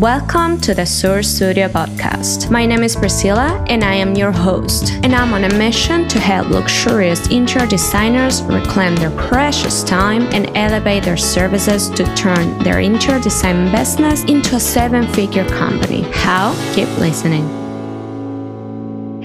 Welcome to the Sur Studio podcast. My name is Priscilla and I am your host. And I'm on a mission to help luxurious interior designers reclaim their precious time and elevate their services to turn their interior design business into a seven figure company. How? Keep listening.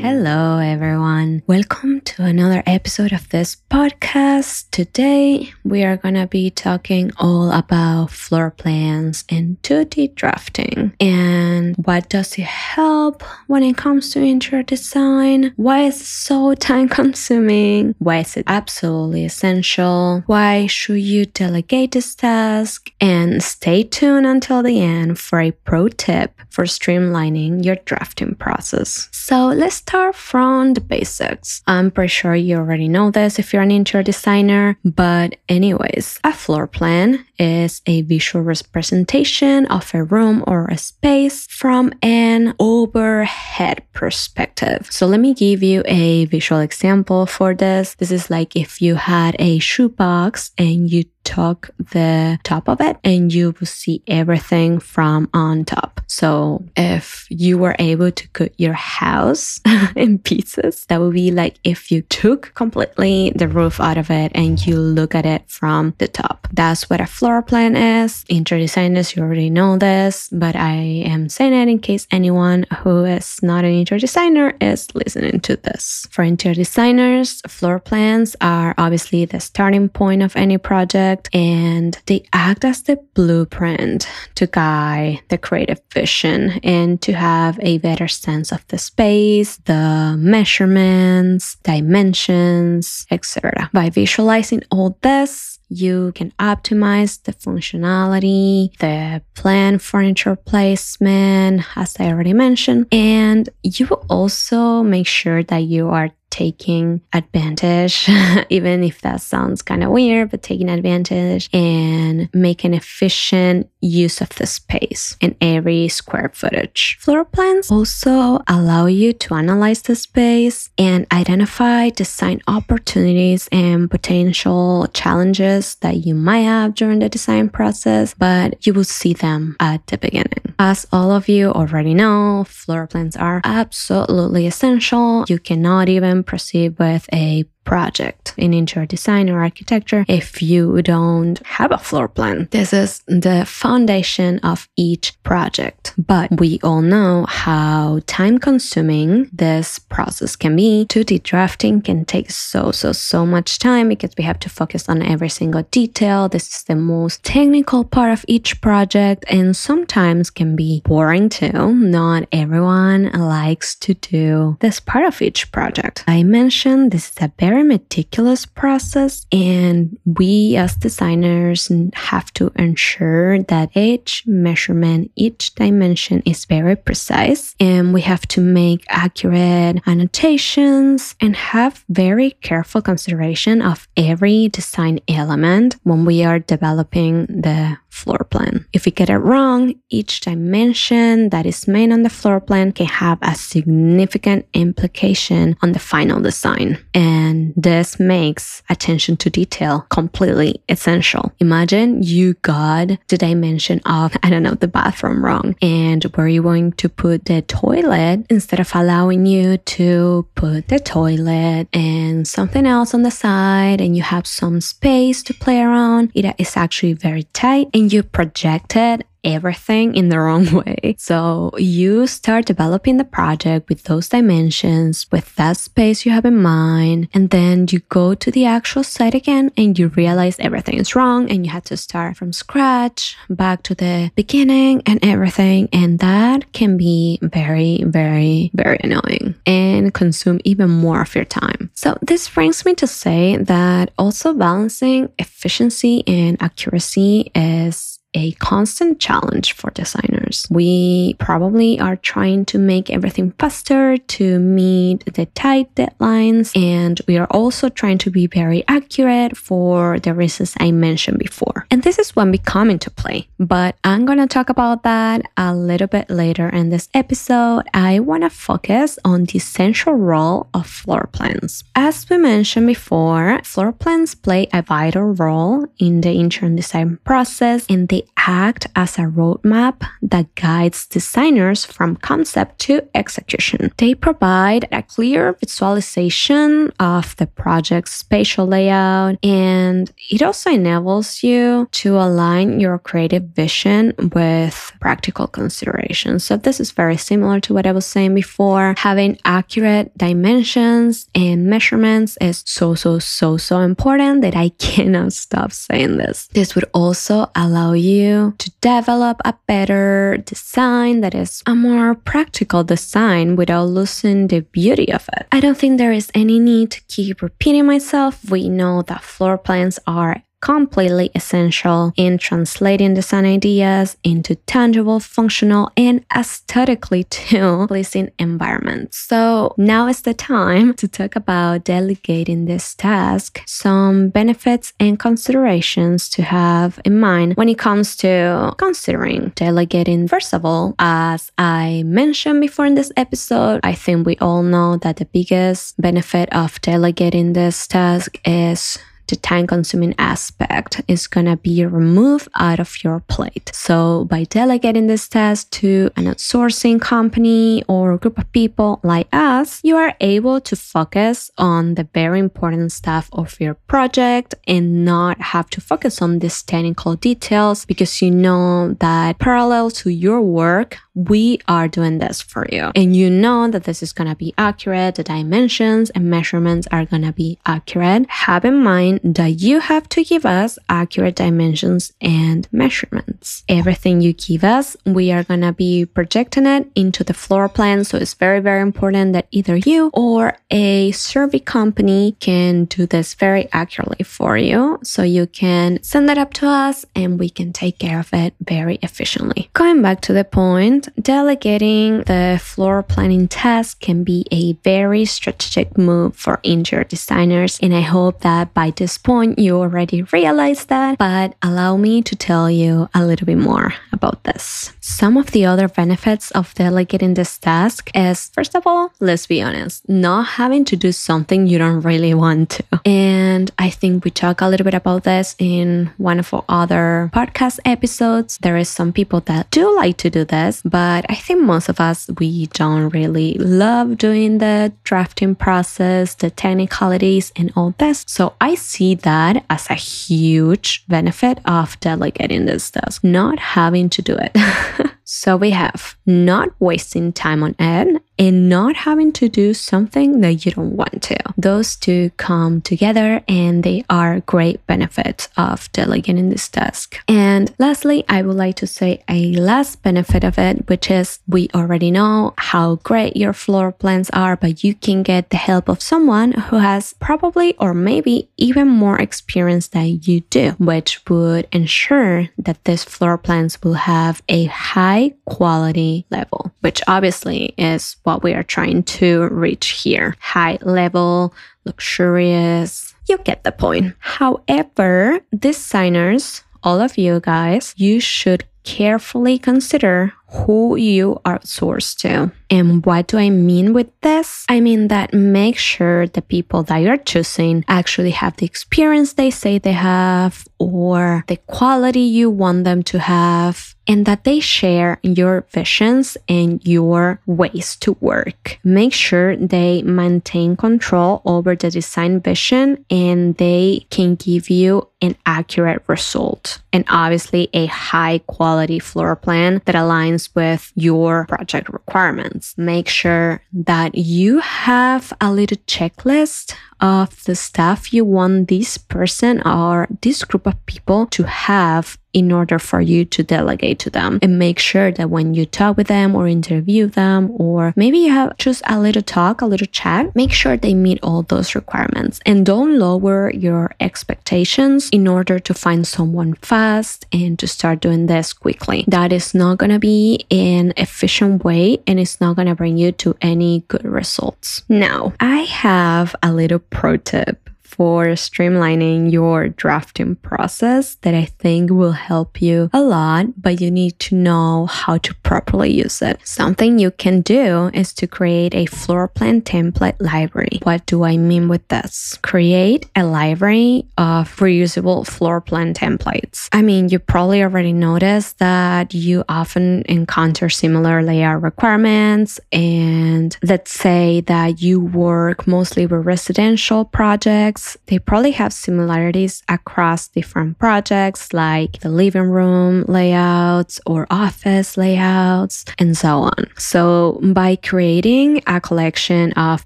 Hello, everyone. Welcome to another episode of this podcast. Today, we are going to be talking all about floor plans and 2D drafting and what does it help when it comes to interior design? Why is it so time consuming? Why is it absolutely essential? Why should you delegate this task? And stay tuned until the end for a pro tip for streamlining your drafting process. So let's start start from the basics. I'm pretty sure you already know this if you're an interior designer, but anyways, a floor plan is a visual representation of a room or a space from an overhead perspective. So let me give you a visual example for this. This is like if you had a shoebox and you took the top of it and you will see everything from on top. So if you were able to cut your house in pieces, that would be like if you took completely the roof out of it and you look at it from the top. That's what a floor plan is. Interior designers, you already know this, but I am saying it in case anyone who is not an interior designer is listening to this. For interior designers, floor plans are obviously the starting point of any project project and they act as the blueprint to guide the creative vision and to have a better sense of the space, the measurements, dimensions, etc. By visualizing all this, you can optimize the functionality, the plan furniture placement, as I already mentioned, and you also make sure that you are taking advantage, even if that sounds kind of weird, but taking advantage and making efficient use of the space in every square footage. Floor plans also allow you to analyze the space and identify design opportunities and potential challenges that you might have during the design process, but you will see them at the beginning. As all of you already know, floor plans are absolutely essential. You cannot even proceed with a project in interior design or architecture if you don't have a floor plan. This is the foundation of each project. But we all know how time consuming this process can be. 2D drafting can take so, so, so much time because we have to focus on every single detail. This is the most technical part of each project and sometimes can be boring too. Not everyone likes to do this part of each project. I mentioned this is a very very meticulous process and we as designers have to ensure that each measurement, each dimension is very precise and we have to make accurate annotations and have very careful consideration of every design element when we are developing the floor plan. If we get it wrong, each dimension that is made on the floor plan can have a significant implication on the final design. And this makes attention to detail completely essential. Imagine you got the dimension of, I don't know, the bathroom wrong and where you're going to put the toilet instead of allowing you to put the toilet and something else on the side and you have some space to play around. It is actually very tight and you project it everything in the wrong way. So you start developing the project with those dimensions, with that space you have in mind, and then you go to the actual site again and you realize everything is wrong and you had to start from scratch, back to the beginning and everything. And that can be very, very, very annoying and consume even more of your time. So this brings me to say that also balancing efficiency and accuracy is a constant challenge for designers. We probably are trying to make everything faster to meet the tight deadlines, and we are also trying to be very accurate for the reasons I mentioned before. And this is when we come into play, but I'm to talk about that a little bit later in this episode. I want to focus on the central role of floor plans. As we mentioned before, floor plans play a vital role in the interior design process and they act as a roadmap that guides designers from concept to execution. They provide a clear visualization of the project's spatial layout and it also enables you to align your creative vision with practical considerations. So this is very similar to what I was saying before. Having accurate dimensions and measurements is so, so, so, so important that I cannot stop saying this. This would also allow you to develop a better design that is a more practical design without losing the beauty of it. I don't think there is any need to keep repeating myself. We know that floor plans are completely essential in translating design ideas into tangible, functional, and aesthetically too pleasing environments. So now is the time to talk about delegating this task, some benefits and considerations to have in mind when it comes to considering delegating. First of all, as I mentioned before in this episode, I think we all know that the biggest benefit of delegating this task is the time consuming aspect is going to be removed out of your plate. So by delegating this task to an outsourcing company or group of people like us, you are able to focus on the very important stuff of your project and not have to focus on these technical details because you know that parallel to your work, we are doing this for you. And you know that this is going to be accurate. The dimensions and measurements are going to be accurate. Have in mind that you have to give us accurate dimensions and measurements. Everything you give us, we are going to be projecting it into the floor plan. So it's very, very important that either you or a survey company can do this very accurately for you. So you can send that up to us and we can take care of it very efficiently. Going back to the point, delegating the floor planning task can be a very strategic move for interior designers. And I hope that by this point you already realize that, but allow me to tell you a little bit more about this. Some of the other benefits of delegating this task is, first of all, let's be honest, not having to do something you don't really want to. And I think we talk a little bit about this in one of our other podcast episodes. There is some people that do like to do this, but I think most of us, we don't really love doing the drafting process, the technicalities and all this. So I see that as a huge benefit of delegating this task, not having to do it. so we have not wasting time on it and not having to do something that you don't want to. Those two come together and they are great benefits of delegating this task. And lastly, I would like to say a last benefit of it, which is we already know how great your floor plans are, but you can get the help of someone who has probably or maybe even more experience than you do, which would ensure that these floor plans will have a high quality level, which obviously is what we are trying to reach here. High level, luxurious. You get the point. However, designers, all of you guys, you should carefully consider who you outsource to. And what do I mean with this? I mean that make sure the people that you're choosing actually have the experience they say they have or the quality you want them to have and that they share your visions and your ways to work. Make sure they maintain control over the design vision and they can give you an accurate result and obviously a high quality floor plan that aligns with your project requirements. Make sure that you have a little checklist of the stuff you want this person or this group of people to have in order for you to delegate to them and make sure that when you talk with them or interview them or maybe you have just a little talk, a little chat, make sure they meet all those requirements and don't lower your expectations in order to find someone fast and to start doing this quickly. That is not going to be an efficient way and it's not going to bring you to any good results. Now, I have a little pro tip for streamlining your drafting process that I think will help you a lot, but you need to know how to properly use it. Something you can do is to create a floor plan template library. What do I mean with this? Create a library of reusable floor plan templates. I mean, you probably already noticed that you often encounter similar layout requirements. And let's say that you work mostly with residential projects, they probably have similarities across different projects like the living room layouts or office layouts and so on. So by creating a collection of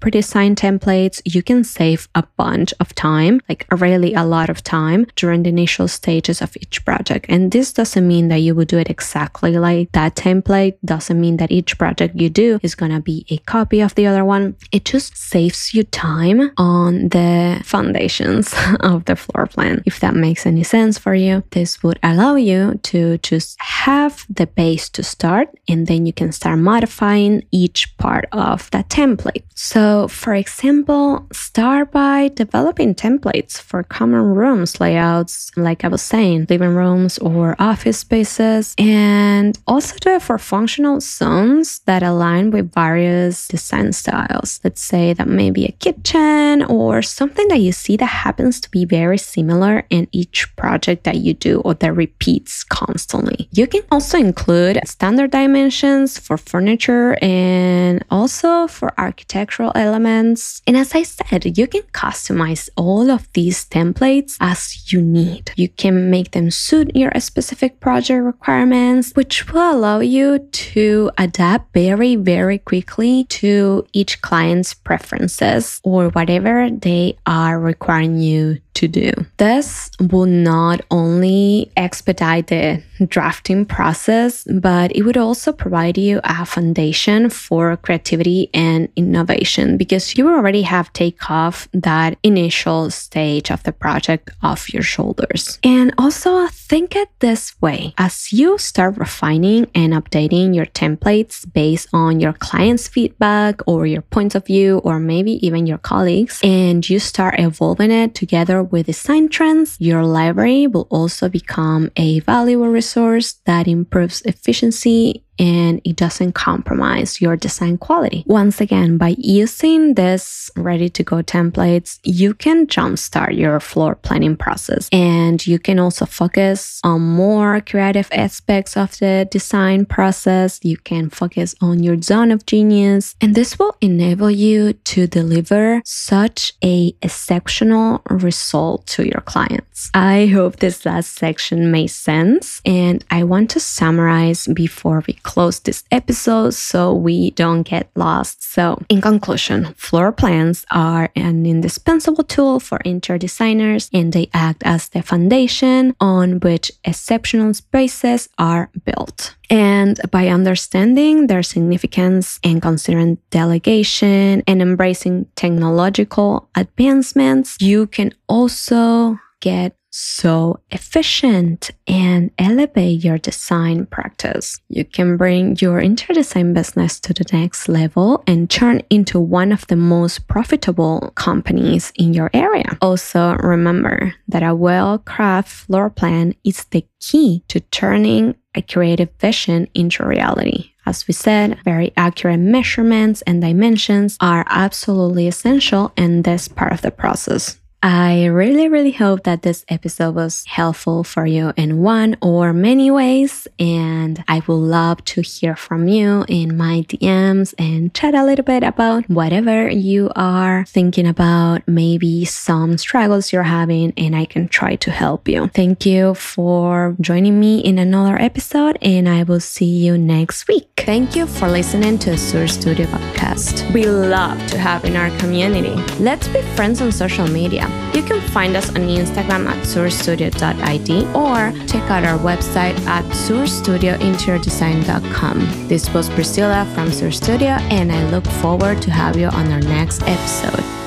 pre-designed templates, you can save a bunch of time, like really a lot of time during the initial stages of each project. And this doesn't mean that you would do it exactly like that template, doesn't mean that each project you do is going to be a copy of the other one. It just saves you time on the foundations of the floor plan. If that makes any sense for you, this would allow you to just have the base to start and then you can start modifying each part of that template. So, for example, start by developing templates for common rooms layouts, like I was saying, living rooms or office spaces, and also do it for functional zones that align with various design styles. Let's say that maybe a kitchen or something that you see that happens to be very similar in each project that you do or that repeats constantly. You can also include standard dimensions for furniture and also for architectural elements. And as I said, you can customize all of these templates as you need. You can make them suit your specific project requirements, which will allow you to adapt very, very quickly to each client's preferences or whatever they are requiring you to do. This will not only expedite the drafting process, but it would also provide you a foundation for creativity and innovation because you already have take off that initial stage of the project off your shoulders. And also think it this way as you start refining and updating your templates based on your client's feedback or your points of view, or maybe even your colleagues, and you start evolving it together with design trends, your library will also become a valuable resource that improves efficiency and it doesn't compromise your design quality. Once again, by using this ready to go templates, you can jumpstart your floor planning process and you can also focus on more creative aspects of the design process. You can focus on your zone of genius and this will enable you to deliver such a exceptional result to your clients. I hope this last section made sense and I want to summarize before we close this episode so we don't get lost. So, in conclusion, floor plans are an indispensable tool for interior designers and they act as the foundation on which exceptional spaces are built. And by understanding their significance and considering delegation and embracing technological advancements, you can also get so efficient and elevate your design practice. You can bring your interior design business to the next level and turn into one of the most profitable companies in your area. Also, remember that a well crafted floor plan is the key to turning a creative vision into reality. As we said, very accurate measurements and dimensions are absolutely essential in this part of the process. I really, really hope that this episode was helpful for you in one or many ways. And I would love to hear from you in my DMs and chat a little bit about whatever you are thinking about, maybe some struggles you're having, and I can try to help you. Thank you for joining me in another episode, and I will see you next week. Thank you for listening to Sur Studio podcast. We love to have in our community. Let's be friends on social media. You can find us on Instagram at surstudio.id or check out our website at surstudiointeriordesign.com. This was Priscilla from Sur Studio, and I look forward to have you on our next episode.